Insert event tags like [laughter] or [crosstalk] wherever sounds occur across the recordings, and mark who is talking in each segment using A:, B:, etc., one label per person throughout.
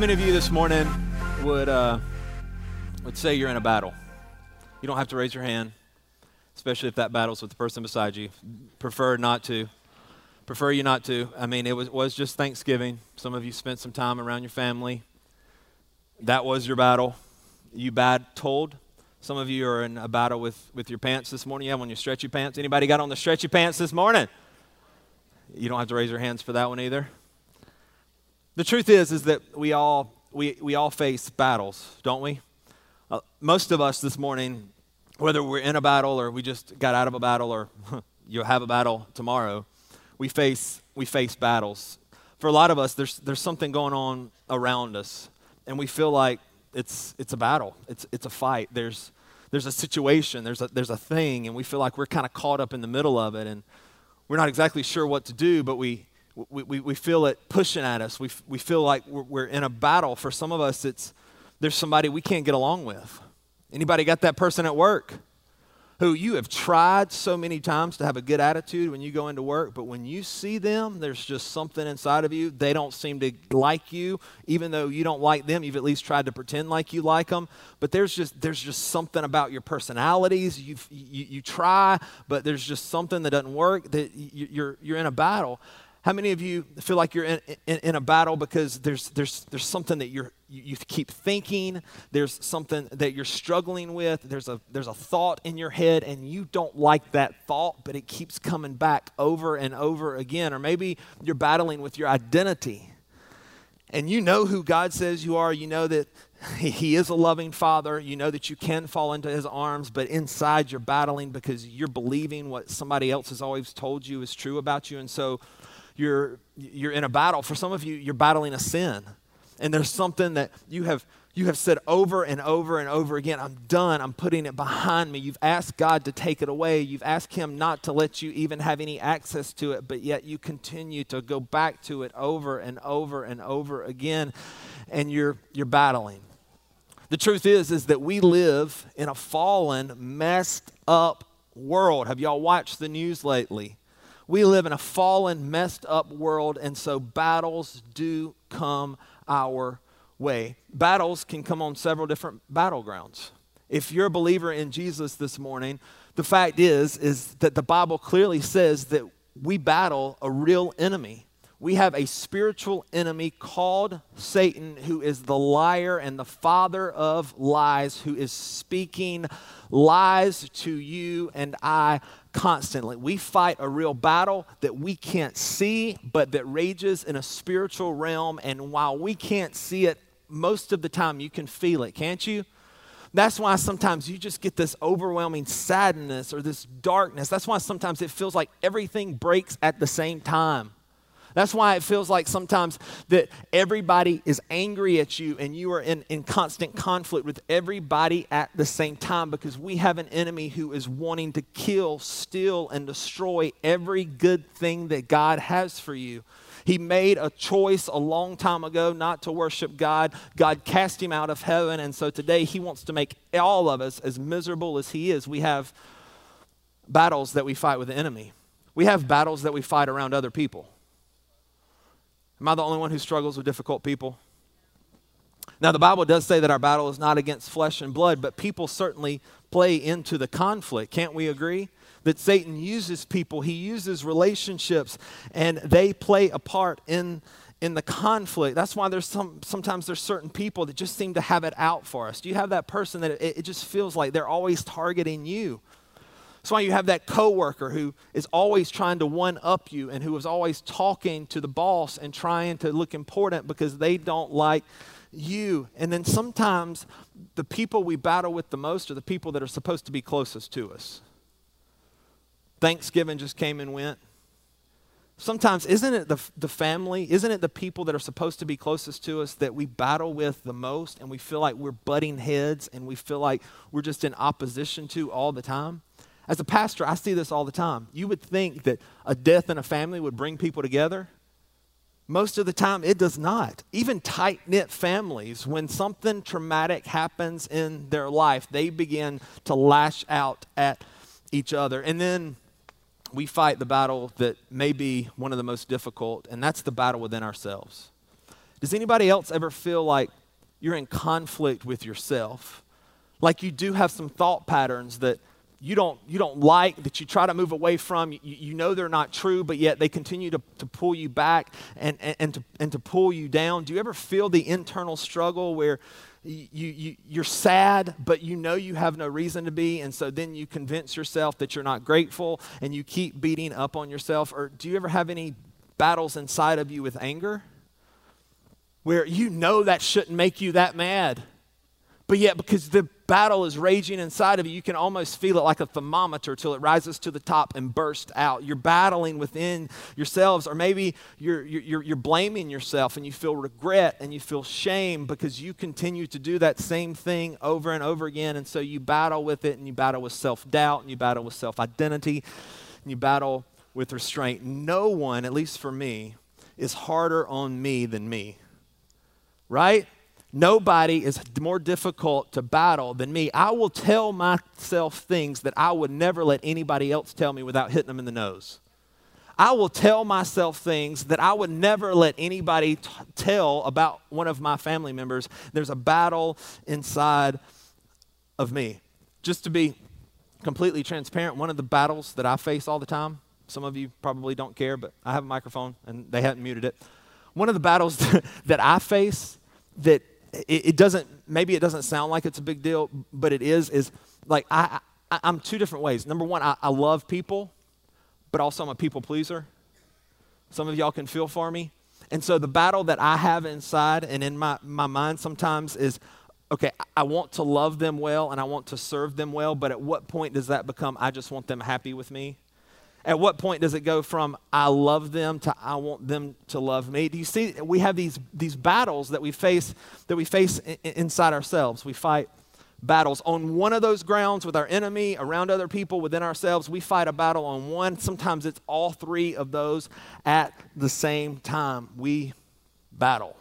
A: Many of you this morning would uh, would say you're in a battle? You don't have to raise your hand, especially if that battle's with the person beside you. Prefer not to. Prefer you not to. I mean, it was, was just Thanksgiving. Some of you spent some time around your family. That was your battle. You battled. Some of you are in a battle with, with your pants this morning. You have on your stretchy pants. Anybody got on the stretchy pants this morning? You don't have to raise your hands for that one either. The truth is, is that we all, we, we all face battles, don't we? Uh, most of us this morning, whether we're in a battle or we just got out of a battle or [laughs] you'll have a battle tomorrow, we face, we face battles. For a lot of us, there's, there's something going on around us, and we feel like it's, it's a battle, it's, it's a fight. There's, there's a situation, there's a, there's a thing, and we feel like we're kind of caught up in the middle of it, and we're not exactly sure what to do, but we, we, we, we feel it pushing at us. We, we feel like we're, we're in a battle. For some of us, it's there's somebody we can't get along with. Anybody got that person at work who you have tried so many times to have a good attitude when you go into work, but when you see them, there's just something inside of you. They don't seem to like you, even though you don't like them. You've at least tried to pretend like you like them, but there's just there's just something about your personalities. you you you try, but there's just something that doesn't work. That you're you're in a battle. How many of you feel like you're in, in, in, a battle because there's, there's, there's something that you're, you, you keep thinking, there's something that you're struggling with, there's a, there's a thought in your head, and you don't like that thought, but it keeps coming back over and over again? Or maybe you're battling with your identity, and you know who God says you are, you know that [laughs] he is a loving father. You know that you can fall into his arms, but inside you're battling because you're believing what somebody else has always told you is true about you. And so you're, you're in a battle. For some of you, you're battling a sin. And there's something that you have, you have said over and over and over again I'm done. I'm putting it behind me. You've asked God to take it away. You've asked Him not to let you even have any access to it, but yet you continue to go back to it over and over and over again. And you're, you're battling. The truth is, is that we live in a fallen, messed up world. Have y'all watched the news lately? We live in a fallen, messed up world, and so battles do come our way. Battles can come on several different battlegrounds. If you're a believer in Jesus this morning, the fact is is that the Bible clearly says that we battle a real enemy. We have a spiritual enemy called Satan, who is the liar and the father of lies, who is speaking lies to you and I constantly. We fight a real battle that we can't see, but that rages in a spiritual realm. And while we can't see it, most of the time you can feel it, can't you? That's why sometimes you just get this overwhelming sadness or this darkness. That's why sometimes it feels like everything breaks at the same time. That's why it feels like sometimes that everybody is angry at you and you are in, in constant conflict with everybody at the same time because we have an enemy who is wanting to kill, steal, and destroy every good thing that God has for you. He made a choice a long time ago not to worship God. God cast him out of heaven. And so today he wants to make all of us as miserable as he is. We have battles that we fight with the enemy, we have battles that we fight around other people. Am I the only one who struggles with difficult people? Now, the Bible does say that our battle is not against flesh and blood, but people certainly play into the conflict. Can't we agree? That Satan uses people, he uses relationships, and they play a part in, in the conflict. That's why there's some, sometimes there's certain people that just seem to have it out for us. Do you have that person that it, it just feels like they're always targeting you? That's why you have that coworker who is always trying to one up you and who is always talking to the boss and trying to look important because they don't like you. And then sometimes the people we battle with the most are the people that are supposed to be closest to us. Thanksgiving just came and went. sometimes isn't it the, the family, isn't it the people that are supposed to be closest to us that we battle with the most and we feel like we're butting heads and we feel like we're just in opposition to all the time? As a pastor, I see this all the time. You would think that a death in a family would bring people together. Most of the time, it does not. Even tight knit families, when something traumatic happens in their life, they begin to lash out at each other. And then we fight the battle that may be one of the most difficult, and that's the battle within ourselves. Does anybody else ever feel like you're in conflict with yourself? Like you do have some thought patterns that you don't, you don't like, that you try to move away from. You, you know they're not true, but yet they continue to, to pull you back and, and, and, to, and to pull you down. Do you ever feel the internal struggle where you, you, you're sad, but you know you have no reason to be, and so then you convince yourself that you're not grateful and you keep beating up on yourself? Or do you ever have any battles inside of you with anger where you know that shouldn't make you that mad? But yet, because the battle is raging inside of you, you can almost feel it like a thermometer till it rises to the top and bursts out. You're battling within yourselves, or maybe you're, you're, you're blaming yourself and you feel regret and you feel shame because you continue to do that same thing over and over again. And so you battle with it and you battle with self doubt and you battle with self identity and you battle with restraint. No one, at least for me, is harder on me than me. Right? Nobody is more difficult to battle than me. I will tell myself things that I would never let anybody else tell me without hitting them in the nose. I will tell myself things that I would never let anybody t- tell about one of my family members. There's a battle inside of me. Just to be completely transparent, one of the battles that I face all the time, some of you probably don't care, but I have a microphone and they hadn't muted it. One of the battles [laughs] that I face that it, it, doesn't maybe it doesn't sound like it's a big deal but it is is like i, I am two different ways. Number one I, I love people but also i'm a people pleaser. Some of y'all can feel for me. And so the battle that i have inside and in my, my mind sometimes is okay i want to love them well and i want to serve them well but at what point does that become i just want them happy with me at what point does it go from I love them to I want them to love me? Do you see we have these these battles that we face that we face in, inside ourselves. We fight battles on one of those grounds with our enemy, around other people, within ourselves. We fight a battle on one. Sometimes it's all three of those at the same time. We battle.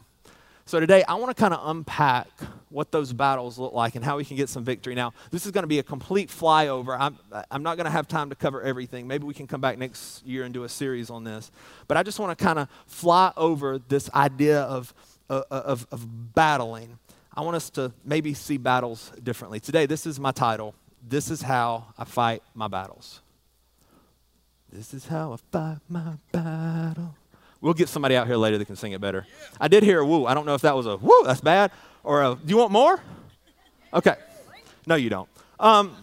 A: So today, I want to kind of unpack what those battles look like and how we can get some victory. Now, this is going to be a complete flyover. I'm, I'm not going to have time to cover everything. Maybe we can come back next year and do a series on this. But I just want to kind of fly over this idea of, uh, of, of battling. I want us to maybe see battles differently. Today, this is my title. This is how I fight my battles. This is how I fight my battle. We'll get somebody out here later that can sing it better. I did hear a woo. I don't know if that was a woo, that's bad, or a, do you want more? Okay. No, you don't. Um,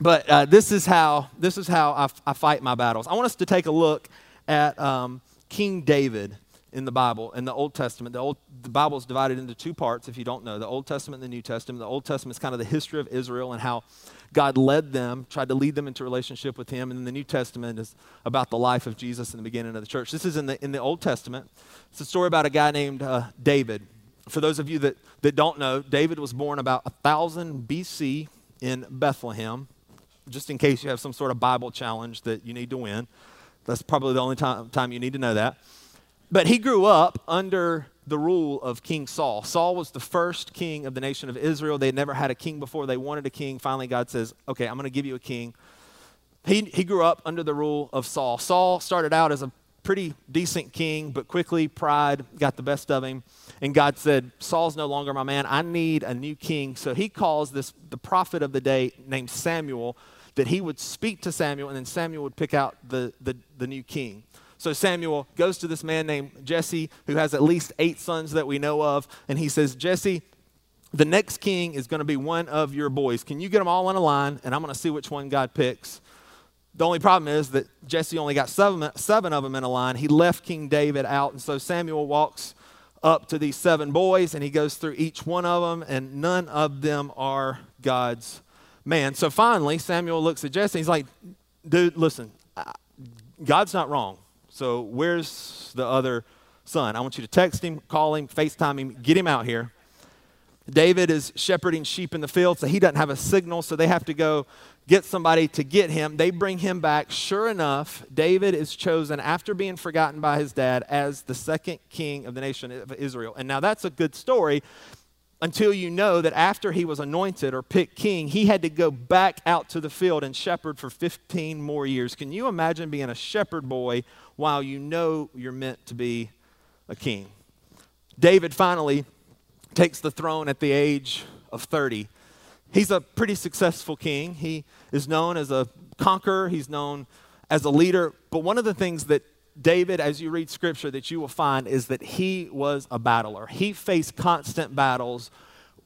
A: but uh, this is how this is how I fight my battles. I want us to take a look at um, King David in the Bible, in the Old Testament. The, Old, the Bible is divided into two parts, if you don't know the Old Testament and the New Testament. The Old Testament is kind of the history of Israel and how God led them, tried to lead them into relationship with Him. And then the New Testament is about the life of Jesus in the beginning of the church. This is in the, in the Old Testament. It's a story about a guy named uh, David. For those of you that, that don't know, David was born about 1000 BC in Bethlehem, just in case you have some sort of Bible challenge that you need to win. That's probably the only time, time you need to know that. But he grew up under the rule of King Saul. Saul was the first king of the nation of Israel. They had never had a king before. They wanted a king. Finally, God says, Okay, I'm going to give you a king. He, he grew up under the rule of Saul. Saul started out as a pretty decent king, but quickly pride got the best of him. And God said, Saul's no longer my man. I need a new king. So he calls this the prophet of the day named Samuel that he would speak to Samuel, and then Samuel would pick out the, the, the new king. So Samuel goes to this man named Jesse, who has at least eight sons that we know of, and he says, Jesse, the next king is going to be one of your boys. Can you get them all in a line? And I'm going to see which one God picks. The only problem is that Jesse only got seven, seven of them in a line. He left King David out. And so Samuel walks up to these seven boys and he goes through each one of them, and none of them are God's man. So finally, Samuel looks at Jesse. And he's like, dude, listen, God's not wrong. So where's the other son? I want you to text him, call him, FaceTime him, get him out here. David is shepherding sheep in the field, so he doesn't have a signal, so they have to go get somebody to get him. They bring him back. Sure enough, David is chosen after being forgotten by his dad as the second king of the nation of Israel. And now that's a good story until you know that after he was anointed or picked king, he had to go back out to the field and shepherd for 15 more years. Can you imagine being a shepherd boy while you know you're meant to be a king? David finally takes the throne at the age of 30. He's a pretty successful king. He is known as a conqueror, he's known as a leader. But one of the things that David, as you read scripture, that you will find is that he was a battler. He faced constant battles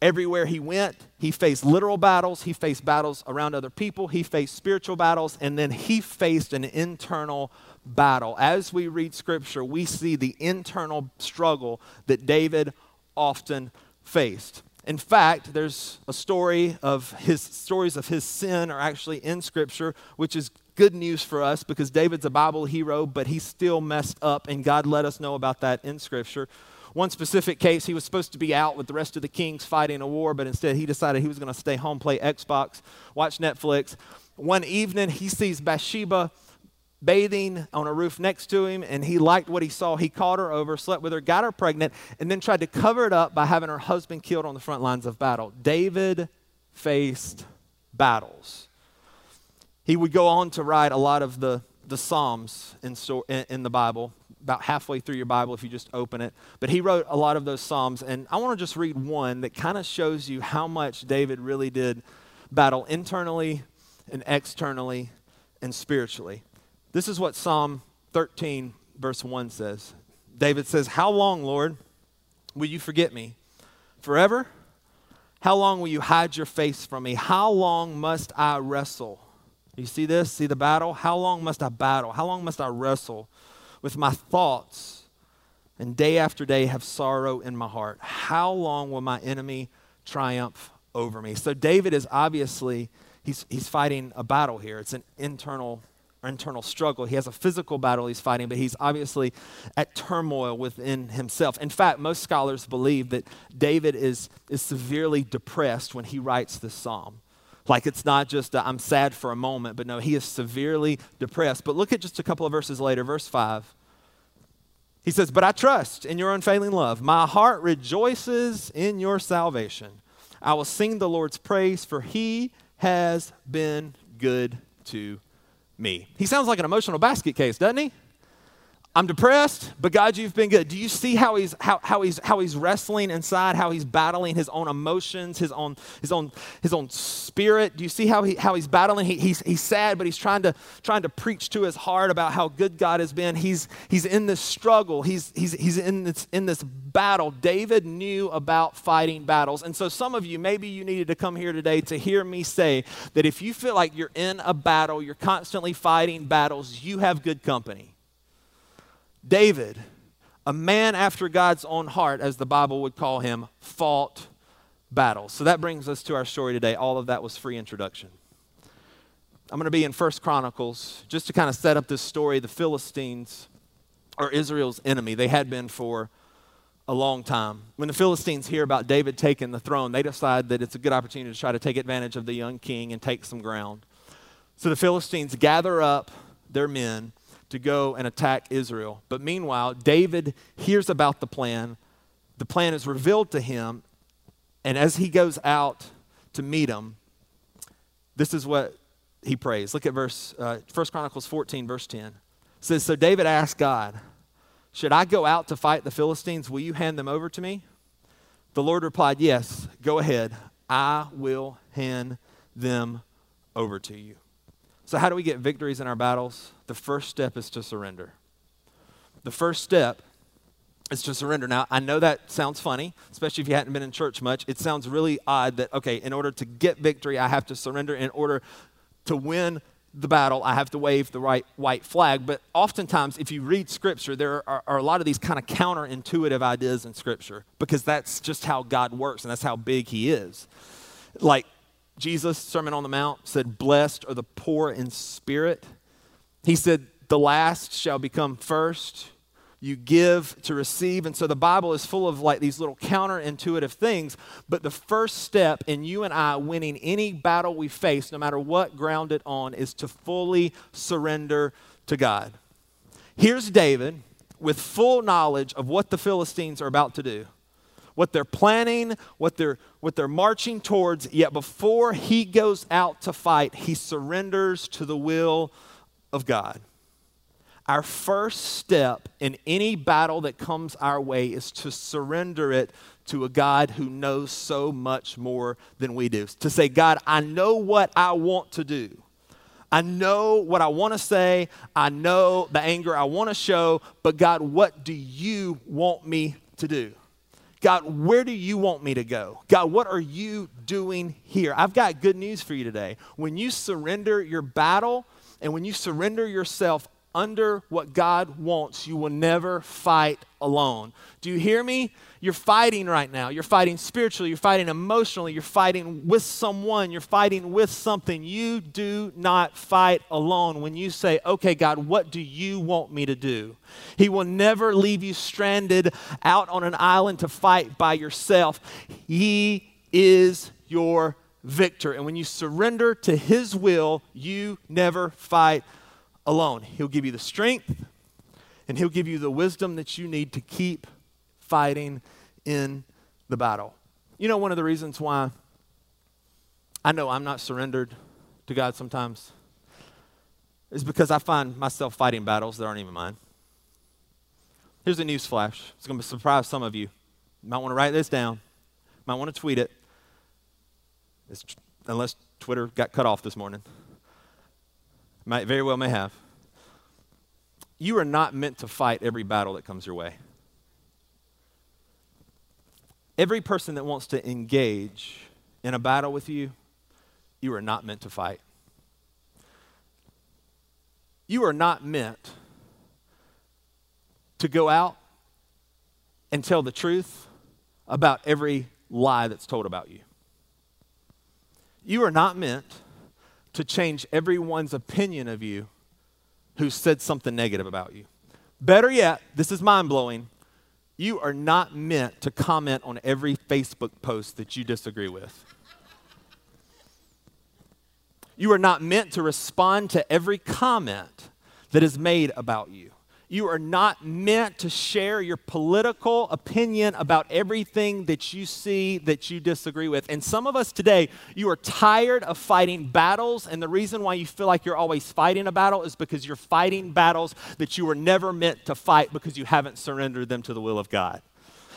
A: everywhere he went. He faced literal battles, he faced battles around other people, he faced spiritual battles, and then he faced an internal battle. As we read scripture, we see the internal struggle that David often faced. In fact, there's a story of his stories of his sin are actually in scripture, which is good news for us because David's a Bible hero, but he still messed up, and God let us know about that in Scripture. One specific case, he was supposed to be out with the rest of the kings fighting a war, but instead he decided he was going to stay home, play Xbox, watch Netflix. One evening, he sees Bathsheba bathing on a roof next to him, and he liked what he saw. He called her over, slept with her, got her pregnant, and then tried to cover it up by having her husband killed on the front lines of battle. David faced battles. He would go on to write a lot of the, the Psalms in, in the Bible, about halfway through your Bible if you just open it. But he wrote a lot of those Psalms, and I want to just read one that kind of shows you how much David really did battle internally and externally and spiritually. This is what Psalm 13, verse 1 says. David says, How long, Lord, will you forget me? Forever? How long will you hide your face from me? How long must I wrestle? You see this? See the battle? How long must I battle? How long must I wrestle with my thoughts and day after day have sorrow in my heart? How long will my enemy triumph over me? So David is obviously he's he's fighting a battle here. It's an internal internal struggle. He has a physical battle he's fighting, but he's obviously at turmoil within himself. In fact, most scholars believe that David is, is severely depressed when he writes this psalm. Like it's not just i am sad for a moment, but no, he is severely depressed. But look at just a couple of verses later, verse 5. He says, But I trust in your unfailing love. My heart rejoices in your salvation. I will sing the Lord's praise, for he has been good to me. He sounds like an emotional basket case, doesn't he? I'm depressed, but God, you've been good. Do you see how he's how, how he's how he's wrestling inside, how he's battling his own emotions, his own his own his own spirit? Do you see how he how he's battling? He, he's he's sad, but he's trying to trying to preach to his heart about how good God has been. He's he's in this struggle. He's he's he's in this in this battle. David knew about fighting battles. And so some of you maybe you needed to come here today to hear me say that if you feel like you're in a battle, you're constantly fighting battles, you have good company David, a man after God's own heart, as the Bible would call him, fought battles. So that brings us to our story today. All of that was free introduction. I'm going to be in First Chronicles just to kind of set up this story. The Philistines are Israel's enemy. They had been for a long time. When the Philistines hear about David taking the throne, they decide that it's a good opportunity to try to take advantage of the young king and take some ground. So the Philistines gather up their men to go and attack Israel. But meanwhile, David hears about the plan. The plan is revealed to him. And as he goes out to meet him, this is what he prays. Look at verse uh, 1 Chronicles 14, verse 10. It says, So David asked God, Should I go out to fight the Philistines? Will you hand them over to me? The Lord replied, Yes, go ahead. I will hand them over to you. So, how do we get victories in our battles? The first step is to surrender. The first step is to surrender. Now, I know that sounds funny, especially if you hadn't been in church much. It sounds really odd that, okay, in order to get victory, I have to surrender. In order to win the battle, I have to wave the right white flag. But oftentimes, if you read Scripture, there are, are, a lot of these kind of counterintuitive ideas in Scripture because that's just how God works and that's how big He is. Like Jesus, Sermon on the Mount, said, Blessed are the poor in spirit. He said, the last shall become first. You give to receive. And so the Bible is full of like these little counterintuitive things. But the first step in you and I winning any battle we face, no matter what ground it on, is to fully surrender to God. Here's David with full knowledge of what the Philistines are about to do what they're planning, what they're, what they're marching towards, yet before he goes out to fight, he surrenders to the will of God. Our first step in any battle that comes our way is to surrender it to a God who knows so much more than we do. To say, God, I know what I want to do. I know what I want to say. I know the anger I want to show. But God, what do you want me to do? God, where do you want me to go? God, what are you doing here? I've got good news for you today. When you surrender your battle and when you surrender yourself under what God wants, you will never fight alone. Do you hear me? You're fighting right now. You're fighting spiritually, you're fighting emotionally, you're fighting with someone, you're fighting with something. You do not fight alone when you say, Okay, God, what do you want me to do? He will never leave you stranded out on an island to fight by yourself. He is your victor. And when you surrender to His will, you never fight alone. He'll give you the strength and He'll give you the wisdom that you need to keep fighting in the battle. You know, one of the reasons why I know I'm not surrendered to God sometimes is because I find myself fighting battles that aren't even mine. Here's a news flash. It's going to surprise some of you. You might want to write this down. You might want to tweet it. It's, unless Twitter got cut off this morning. Might very well may have. You are not meant to fight every battle that comes your way. Every person that wants to engage in a battle with you, you are not meant to fight. You are not meant to go out and tell the truth about every lie that's told about you. You are not meant to change everyone's opinion of you who said something negative about you. Better yet, this is mind blowing. You are not meant to comment on every Facebook post that you disagree with. You are not meant to respond to every comment that is made about you. You are not meant to share your political opinion about everything that you see that you disagree with. And some of us today, you are tired of fighting battles. And the reason why you feel like you're always fighting a battle is because you're fighting battles that you were never meant to fight because you haven't surrendered them to the will of God.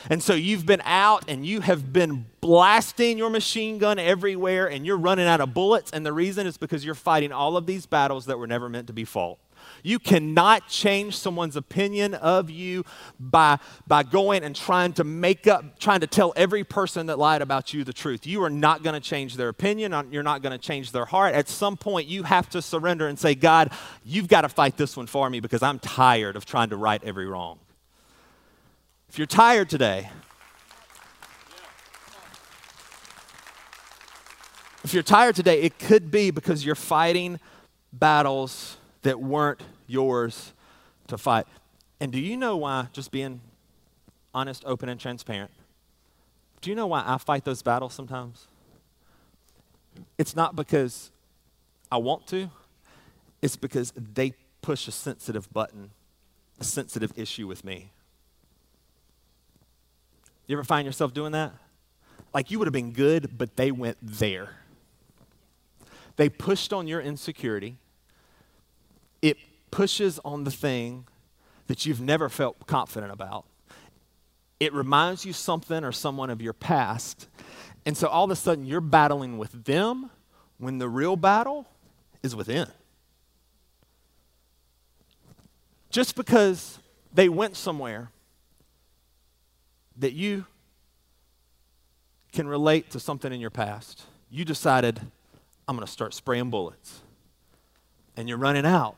A: And so you've been out and you have been blasting your machine gun everywhere and you're running out of bullets. And the reason is because you're fighting all of these battles that were never meant to be fought. You cannot change someone's opinion of you by, by going and trying to make up, trying to tell every person that lied about you the truth. You are not going to change their opinion. You're not going to change their heart. At some point, you have to surrender and say, God, you've got to fight this one for me because I'm tired of trying to right every wrong. If you're tired today, if you're tired today, it could be because you're fighting battles that weren't yours to fight. And do you know why, just being honest, open, and transparent, do you know why I fight those battles sometimes? It's not because I want to, it's because they push a sensitive button, a sensitive issue with me. You ever find yourself doing that? Like you would have been good, but they went there. They pushed on your insecurity it pushes on the thing that you've never felt confident about. It reminds you something or someone of your past. And so all of a sudden you're battling with them when the real battle is within. Just because they went somewhere that you can relate to something in your past, you decided, I'm going to start spraying bullets. And you're running out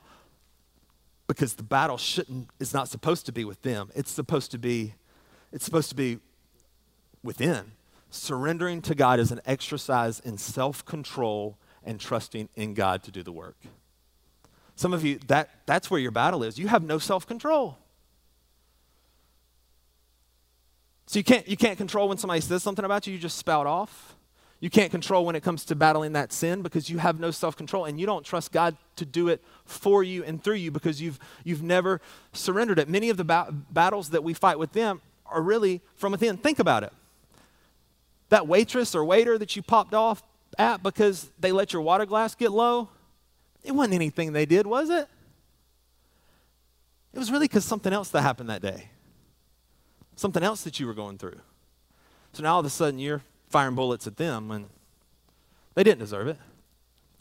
A: because the battle shouldn't is not supposed to be with them it's supposed to be it's supposed to be within surrendering to god is an exercise in self-control and trusting in god to do the work Some of you, that, that's where your battle is. You have no self control. So you can't, you can't control when somebody says something about you, you just spout off. You can't control when it comes to battling that sin because you have no self control and you don't trust God to do it for you and through you because you've, you've never surrendered it. Many of the ba- battles that we fight with them are really from within. Think about it. That waitress or waiter that you popped off at because they let your water glass get low, it wasn't anything they did, was it? It was really because something else that happened that day something else that you were going through. So now all of a sudden you're firing bullets at them when they didn't deserve it.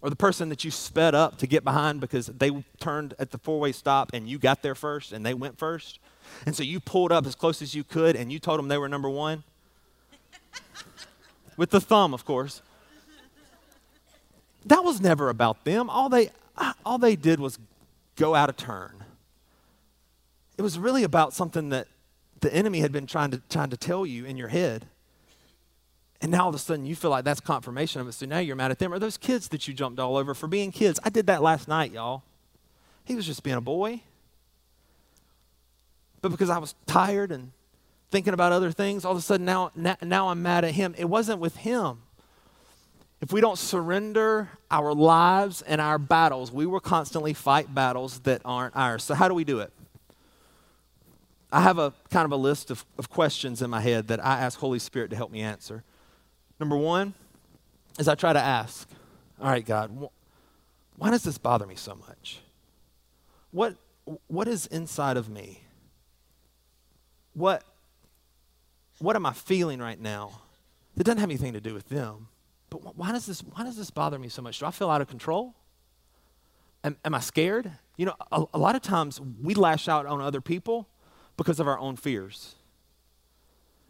A: Or the person that you sped up to get behind because they turned at the four way stop and you got there first and they went first. And so you pulled up as close as you could and you told them they were number one. [laughs] With the thumb, of course. That was never about them. All they, all they did was go out of turn. It was really about something that the enemy had been trying to, trying to tell you in your head. And now all of a sudden you feel like that's confirmation of it. So now you're mad at them. Or those kids that you jumped all over for being kids. I did that last night, y'all. He was just being a boy. But because I was tired and thinking about other things, all of a sudden now, now, I'm mad at him. It wasn't with him. If we don't surrender our lives and our battles, we will constantly fight battles that aren't ours. So, how do we do it? I have a kind of a list of, of questions in my head that I ask Holy Spirit to help me answer. Number one is I try to ask, all right, God, wh- why does this bother me so much? What, what is inside of me? What, what am I feeling right now? It doesn't have anything to do with them. But why does this, why does this bother me so much? Do I feel out of control? Am, am I scared? You know, a, a lot of times we lash out on other people because of our own fears.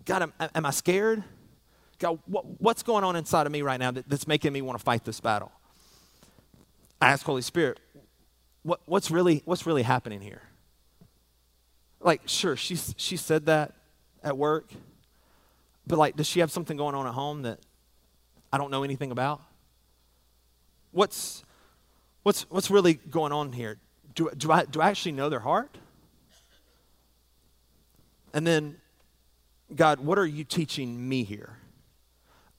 A: God, am, am I scared? God, what, what's going on inside of me right now that, that's making me want to fight this battle? I ask Holy Spirit, what, what's, really, what's really happening here? Like, sure, she, she said that at work, but like, does she have something going on at home that I don't know anything about? What's, what's, what's really going on here? Do, do, I, do I actually know their heart? And then, God, what are you teaching me here?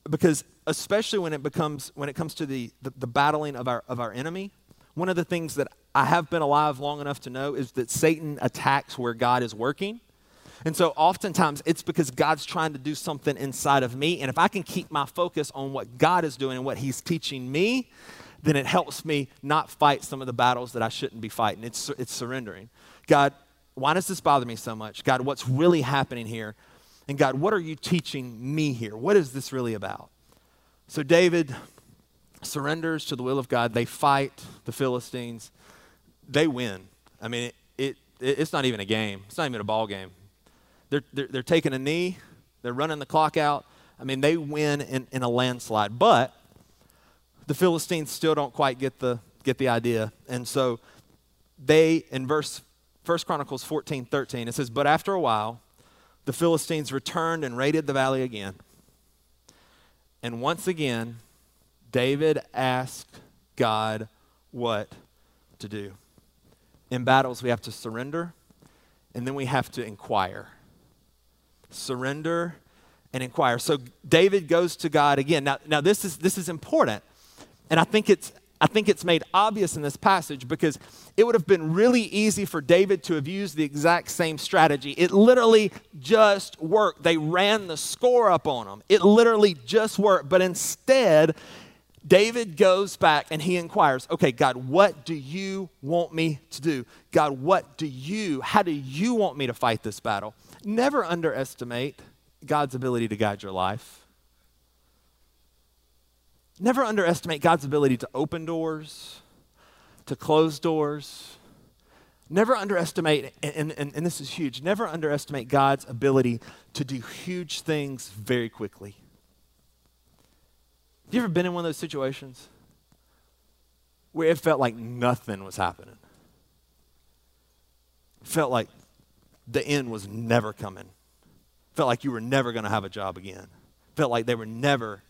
A: Because especially when it becomes when it comes to the, the, the battling of our of our enemy, one of the things that I have been alive long enough to know is that Satan attacks where God is working. And so oftentimes it's because God's trying to do something inside of me. And if I can keep my focus on what God is doing and what He's teaching me, then it helps me not fight some of the battles that I shouldn't be fighting. It's, it's surrendering. God, why does this bother me so much? God, what's really happening here? And God, what are you teaching me here? What is this really about? So David surrenders to the will of God. They fight the Philistines. They win. I mean, it, it, it's not even a game, it's not even a ball game. They're, they're, they're taking a knee, they're running the clock out. I mean, they win in, in a landslide. But the Philistines still don't quite get the, get the idea. And so they, in verse 1 Chronicles 14 13, it says, But after a while, the Philistines returned and raided the valley again. And once again, David asked God what to do. In battles, we have to surrender and then we have to inquire. Surrender and inquire. So David goes to God again. Now, now this, is, this is important. And I think it's I think it's made obvious in this passage because it would have been really easy for David to have used the exact same strategy. It literally just worked. They ran the score up on him, It literally just worked. But instead, David goes back and he inquires, okay, God, what do you want me to do? God, what do you, how do you want me to fight this battle? Never underestimate God's ability to guide your life. Never underestimate God's ability to open doors, to close doors. Never underestimate, and, and, and this is huge, never underestimate God's ability to do huge things very quickly. Have you ever been in one of those situations where it felt like nothing was happening? felt like the end was never coming. Felt like you were never going to have a job again. Felt like they were never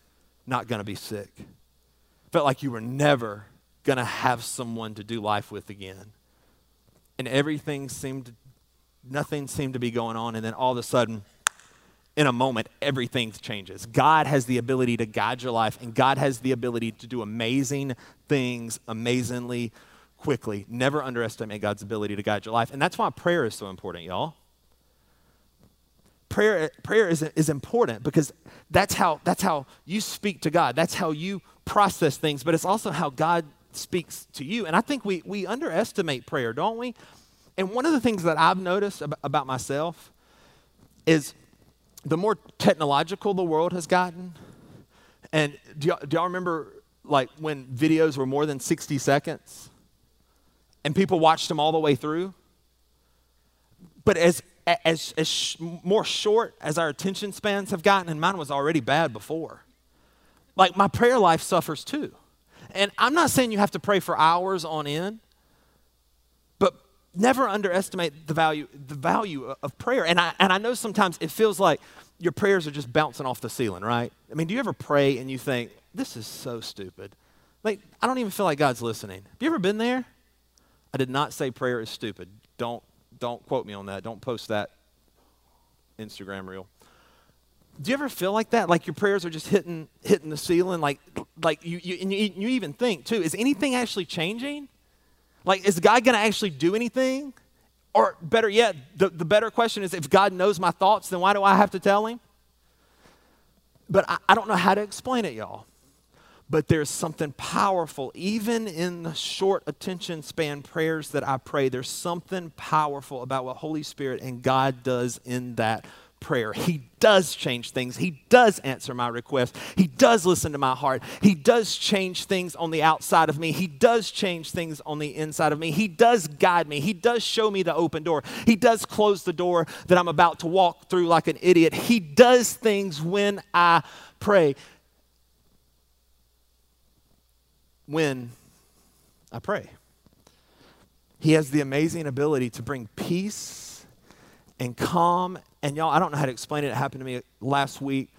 A: not going to be sick. Felt like you were never going to have someone to do life with again. And everything seemed, nothing seemed to be going on. And then all of a sudden, in a moment, everything changes. God has the ability to guide your life, and God has the ability to do amazing things amazingly quickly. Never underestimate God's ability to guide your life. And that's why prayer is so important, y'all. Prayer, prayer is, is important because that's how, that's how you speak to God. That's how you process things, but it's also how God speaks to you. And I think we, we underestimate prayer, don't we? And one of the things that I've noticed ab- about myself is the more technological the world has gotten, and do y'all, do y'all remember like when videos were more than 60 seconds and people watched them all the way through? But as, as, as sh- more short as our attention spans have gotten, and mine was already bad before, like my prayer life suffers too. And I'm not saying you have to pray for hours on end, but never underestimate the value, the value of prayer. And I, and I know sometimes it feels like your prayers are just bouncing off the ceiling, right? I mean, do you ever pray and you think, this is so stupid? Like, I don't even feel like God's listening. Have you ever been there? I did not say prayer is stupid. Don't, don't quote me on that. Don't post that Instagram reel do you ever feel like that? Like your prayers are just hitting hitting the ceiling? Like like you you, and you, you even think too, is anything actually changing? Like is God gonna actually do anything? Or better yet, the, the better question is if God knows my thoughts, then why do I have to tell him? But I, I don't know how to explain it, y'all. But there's something powerful, even in the short attention span prayers that I pray, there's something powerful about what Holy Spirit and God does in that prayer. He does change things. He does answer my request. He does listen to my heart. He does change things on the outside of me. He does change things on the inside of me. He does guide me. He does show me the open door. He does close the door that I'm about to walk through like an idiot. He does things when I pray. When I pray. He has the amazing ability to bring peace and calm and y'all, I don't know how to explain it. It happened to me last week.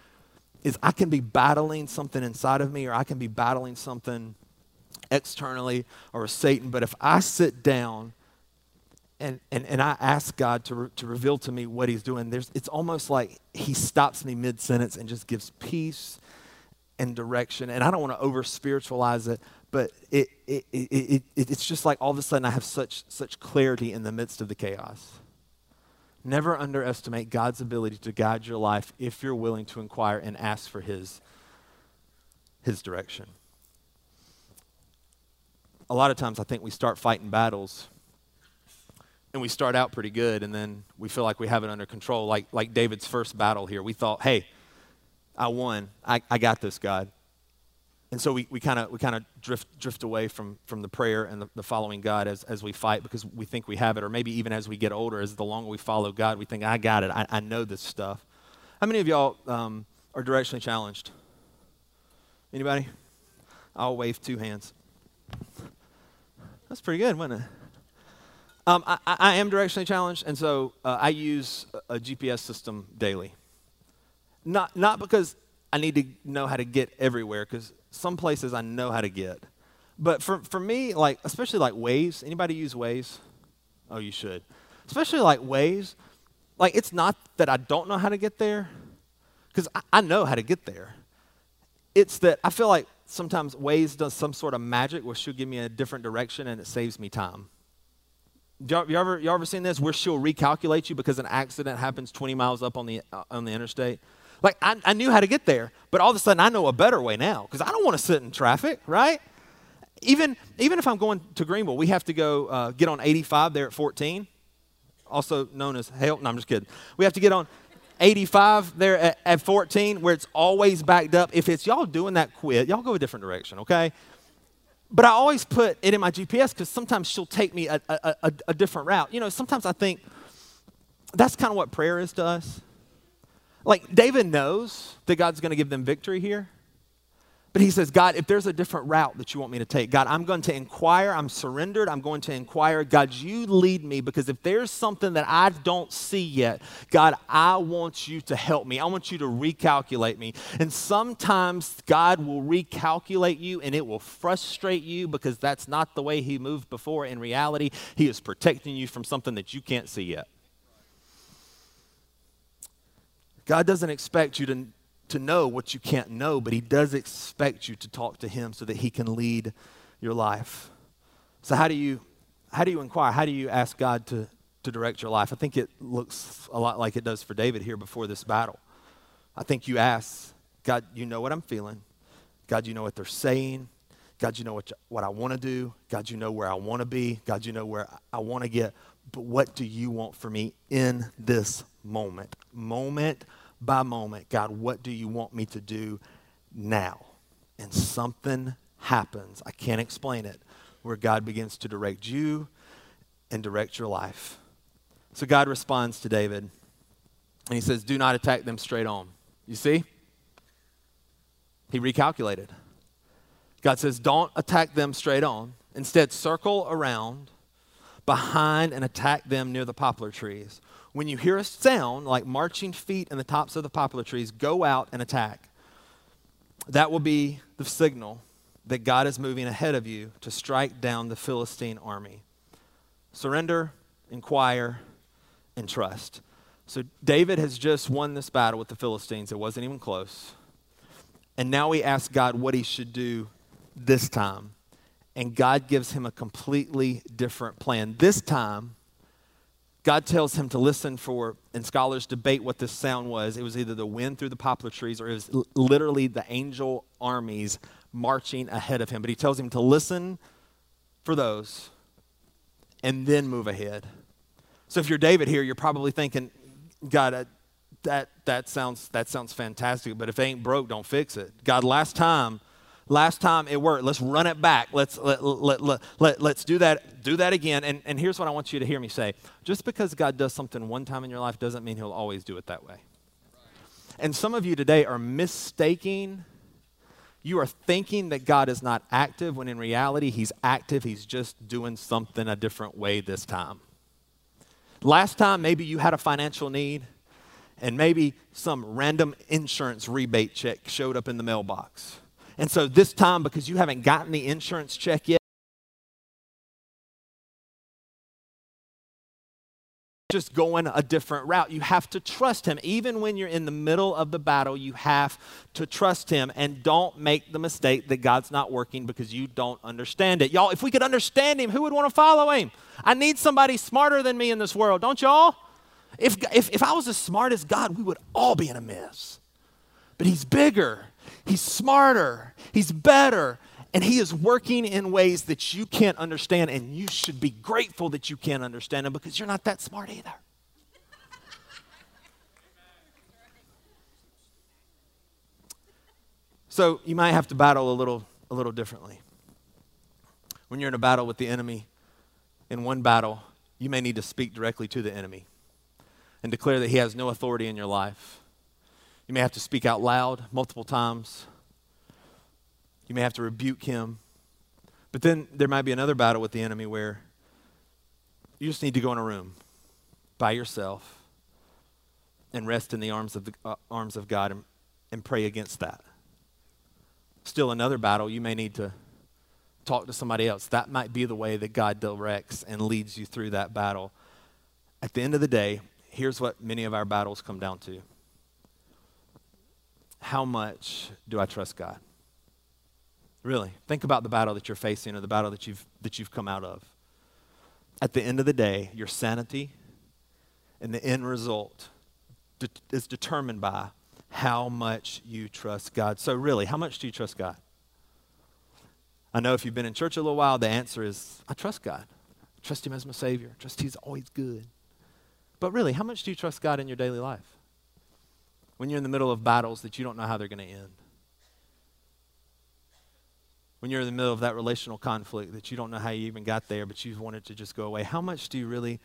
A: Is I can be battling something inside of me, or I can be battling something externally or Satan. But if I sit down and, and, and I ask God to, re, to reveal to me what He's doing, there's, it's almost like He stops me mid sentence and just gives peace and direction. And I don't want to over spiritualize it, but it, it, it, it, it's just like all of a sudden I have such, such clarity in the midst of the chaos. Never underestimate God's ability to guide your life if you're willing to inquire and ask for His, his direction. A lot of times, I think we start fighting battles and we start out pretty good and then we feel like we have it under control. Like, like David's first battle here. We thought, hey, I won. I, I got this, God. And so we kind of we kind of drift drift away from from the prayer and the, the, following God as, as we fight because we think we have it, or maybe even as we get older, as the longer we follow God, we think I got it. I, I know this stuff. How many of y'all um, are directionally challenged? Anybody? I'll wave two hands. That's pretty good, wasn't it? Um, I, I, am directionally challenged, and so uh, I use a, a GPS system daily. Not not because I need to know how to get everywhere, because some places I know how to get. But for, for me, like, especially like Waze, anybody use Waze? Oh, you should. Especially like Waze, like, it's not that I don't know how to get there, because I, I know how to get there. It's that I feel like sometimes Waze does some sort of magic where she'll give me a different direction and it saves me time. Y'all, you ever, you ever seen this where she'll recalculate you because an accident happens 20 miles up on the, uh, on the interstate? Like, I, I knew how to get there, but all of a sudden I know a better way now because I don't want to sit in traffic, right? Even, even if I'm going to Greenville, we have to go uh, get on 85 there at 14, also known as Hale. No, I'm just kidding. We have to get on 85 there at, at 14 where it's always backed up. If it's y'all doing that quit, y'all go a different direction, okay? But I always put it in my GPS because sometimes she'll take me a, a, a, a different route. You know, sometimes I think that's kind of what prayer is to us. Like, David knows that God's going to give them victory here. But he says, God, if there's a different route that you want me to take, God, I'm going to inquire. I'm surrendered. I'm going to inquire. God, you lead me because if there's something that I don't see yet, God, I want you to help me. I want you to recalculate me. And sometimes God will recalculate you and it will frustrate you because that's not the way he moved before. In reality, he is protecting you from something that you can't see yet. God doesn't expect you to to know what you can't know, but He does expect you to talk to Him so that He can lead your life. So, how do you, how do you inquire? How do you ask God to, to direct your life? I think it looks a lot like it does for David here before this battle. I think you ask, God, you know what I'm feeling. God, you know what they're saying. God, you know what, what I want to do. God, you know where I want to be. God, you know where I want to get. But what do you want for me in this moment? Moment by moment, God, what do you want me to do now? And something happens. I can't explain it, where God begins to direct you and direct your life. So God responds to David, and he says, Do not attack them straight on. You see? He recalculated. God says, Don't attack them straight on. Instead, circle around behind and attack them near the poplar trees. When you hear a sound like marching feet in the tops of the poplar trees, go out and attack. That will be the signal that God is moving ahead of you to strike down the Philistine army. Surrender, inquire, and trust. So David has just won this battle with the Philistines. It wasn't even close. And now he asks God what he should do this time. And God gives him a completely different plan. This time, God tells him to listen for, and scholars debate what this sound was. It was either the wind through the poplar trees or it was literally the angel armies marching ahead of him. But he tells him to listen for those and then move ahead. So if you're David here, you're probably thinking, God, uh, that, that, sounds, that sounds fantastic, but if it ain't broke, don't fix it. God, last time, Last time it worked. Let's run it back. Let's, let, let, let, let, let's do that, do that again. And, and here's what I want you to hear me say. Just because God does something one time in your life doesn't mean he'll always do it that way. And some of you today are mistaking you are thinking that God is not active when in reality he's active. He's just doing something a different way this time. Last time, maybe you had a financial need and maybe some random insurance rebate check showed up in the mailbox. And so this time, because you haven't gotten the insurance check yet, just going a different route. You have to trust him. Even when you're in the middle of the battle, you have to trust him and don't make the mistake that God's not working because you don't understand it. Y'all, if we could understand him, who would want to follow him? I need somebody smarter than me in this world, don't y'all? If, if, if I was as smart as God, we would all be in a mess. But he's bigger He's smarter, he's better, and he is working in ways that you can't understand, and you should be grateful that you can't understand him because you're not that smart either. So you might have to battle a little, a little differently. When you're in a battle with the enemy, in one battle, you may need to speak directly to the enemy and declare that he has no authority in your life you may have to speak out loud multiple times. You may have to rebuke him. But then there might be another battle with the enemy where you just need to go in a room by yourself and rest in the arms of, the, uh, arms of God and, and pray against that. Still, another battle, you may need to talk to somebody else. That might be the way that God directs and leads you through that battle. At the end of the day, here's what many of our battles come down to how much do I trust God? Really, think about the battle that you're facing or the battle that you've, that you've come out of. At the end of the day, your sanity and the end result de- is determined by how much you trust God. So, really, how much do you trust God? I know if you've been in church a little while, the answer is I trust God. I trust Him as my Savior. I trust He's always good. But really, how much do you trust God in your daily life? When you're in the middle of battles that you don't know how they're going to end. When you're in the middle of that relational conflict that you don't know how you even got there, but you want it to just go away. How much do you really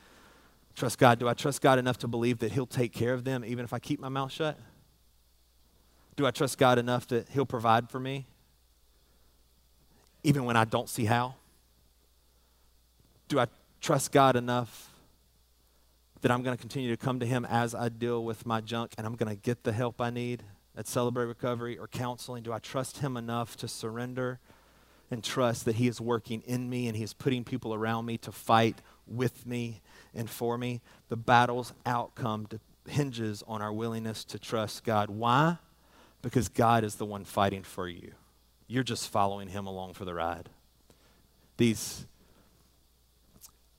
A: trust God? Do I trust God enough to believe that He'll take care of them even if I keep my mouth shut? Do I trust God enough that He'll provide for me even when I don't see how? Do I trust God enough that I'm going to continue to come to Him as I deal with my junk and I'm going to get the help I need at Celebrate Recovery or counseling? Do I trust Him enough to surrender and trust that He is working in me and He is putting people around me to fight with me and for me? The battle's outcome hinges on our willingness to trust God. Why? Because God is the one fighting for you. You're just following Him along for the ride. These,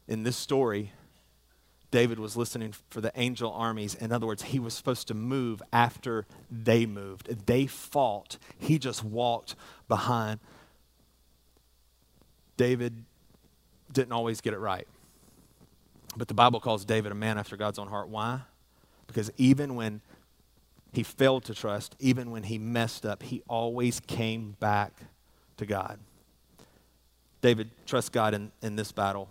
A: in this story, David was listening for the angel armies. In other words, he was supposed to move after they moved. They fought, he just walked behind. David didn't always get it right. But the Bible calls David a man after God's own heart. Why? Because even when he failed to trust, even when he messed up, he always came back to God. David trusts God in, in this battle.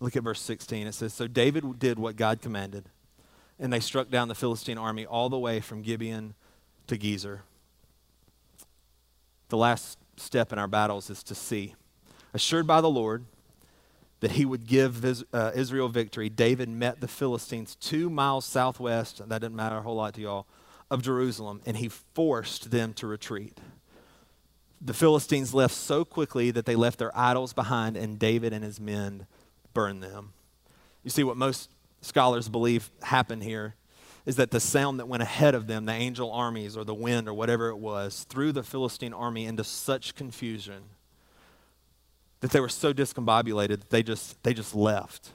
A: Look at verse 16. It says So David did what God commanded, and they struck down the Philistine army all the way from Gibeon to Gezer. The last step in our battles is to see. Assured by the Lord that he would give uh, Israel victory, David met the Philistines two miles southwest, that didn't matter a whole lot to y'all, of Jerusalem, and he forced them to retreat. The Philistines left so quickly that they left their idols behind, and David and his men burn them. You see, what most scholars believe happened here is that the sound that went ahead of them, the angel armies or the wind or whatever it was, threw the Philistine army into such confusion that they were so discombobulated that they just, they just left.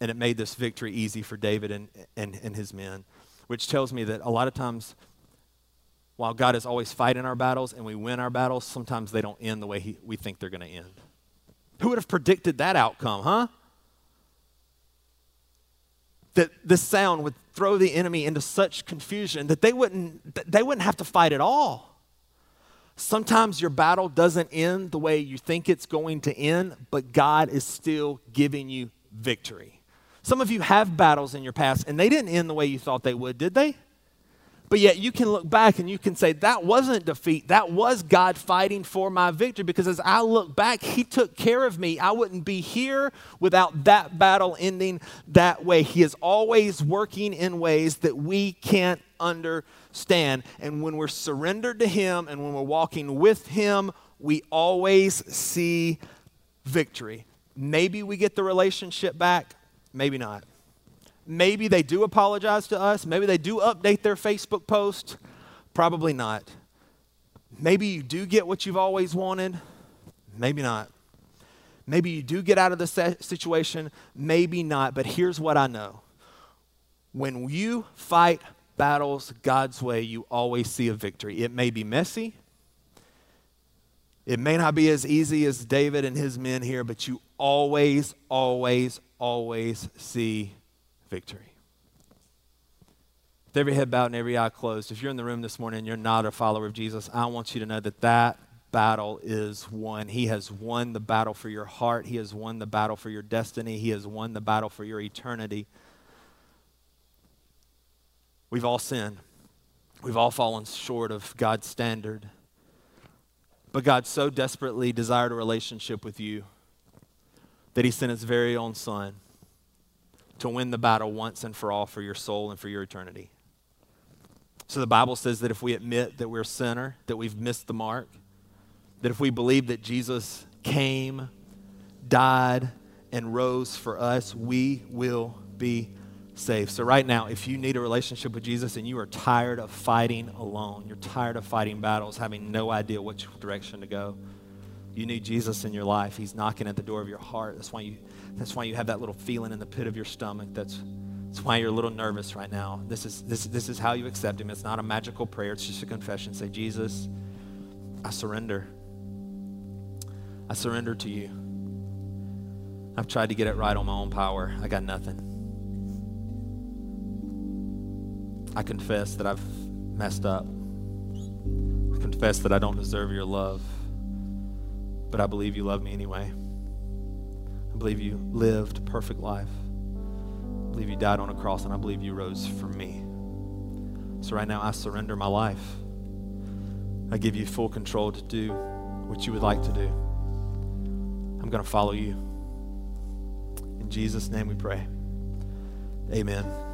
A: And it made this victory easy for David and, and, and his men, which tells me that a lot of times, while God is always fighting our battles and we win our battles, sometimes they don't end the way he, we think they're going to end. Who would have predicted that outcome, huh? That this sound would throw the enemy into such confusion that they wouldn't, they wouldn't have to fight at all. Sometimes your battle doesn't end the way you think it's going to end, but God is still giving you victory. Some of you have battles in your past, and they didn't end the way you thought they would, did they? But yet you can look back and you can say, that wasn't defeat. That was God fighting for my victory. Because as I look back, He took care of me. I wouldn't be here without that battle ending that way. He is always working in ways that we can't understand. And when we're surrendered to Him and when we're walking with Him, we always see victory. Maybe we get the relationship back, maybe not. Maybe they do apologize to us. Maybe they do update their Facebook post. Probably not. Maybe you do get what you've always wanted. Maybe not. Maybe you do get out of the situation. Maybe not. But here's what I know when you fight battles God's way, you always see a victory. It may be messy. It may not be as easy as David and his men here, but you always, always, always see victory. With every head bowed and every eye closed, if you're in the room this morning and you're not a follower of Jesus, I want you to know that that battle is won. He has won the battle for your heart, He has won the battle for your destiny, He has won the battle for your eternity. We've all sinned. We've all fallen short of God's standard. But God so desperately desired a relationship with you that He sent His very own Son to win the battle once and for all for your soul and for your eternity. So the Bible says that if we admit that we're a sinner, that we've missed the mark, that if we believe that Jesus came, died, and rose for us, we will be saved. So, right now, if you need a relationship with Jesus and you are tired of fighting alone, you're tired of fighting battles, having no idea which direction to go, you need Jesus in your life. He's knocking at the door of your heart. That's why you, that's why you have that little feeling in the pit of your stomach. That's, that's why you're a little nervous right now. This is, this, this is how you accept Him. It's not a magical prayer, it's just a confession. Say, Jesus, I surrender. I surrender to you. I've tried to get it right on my own power. I got nothing. I confess that I've messed up. I confess that I don't deserve your love. But I believe you love me anyway. Believe you lived perfect life. I believe you died on a cross, and I believe you rose for me. So right now, I surrender my life. I give you full control to do what you would like to do. I'm going to follow you. In Jesus' name we pray. Amen.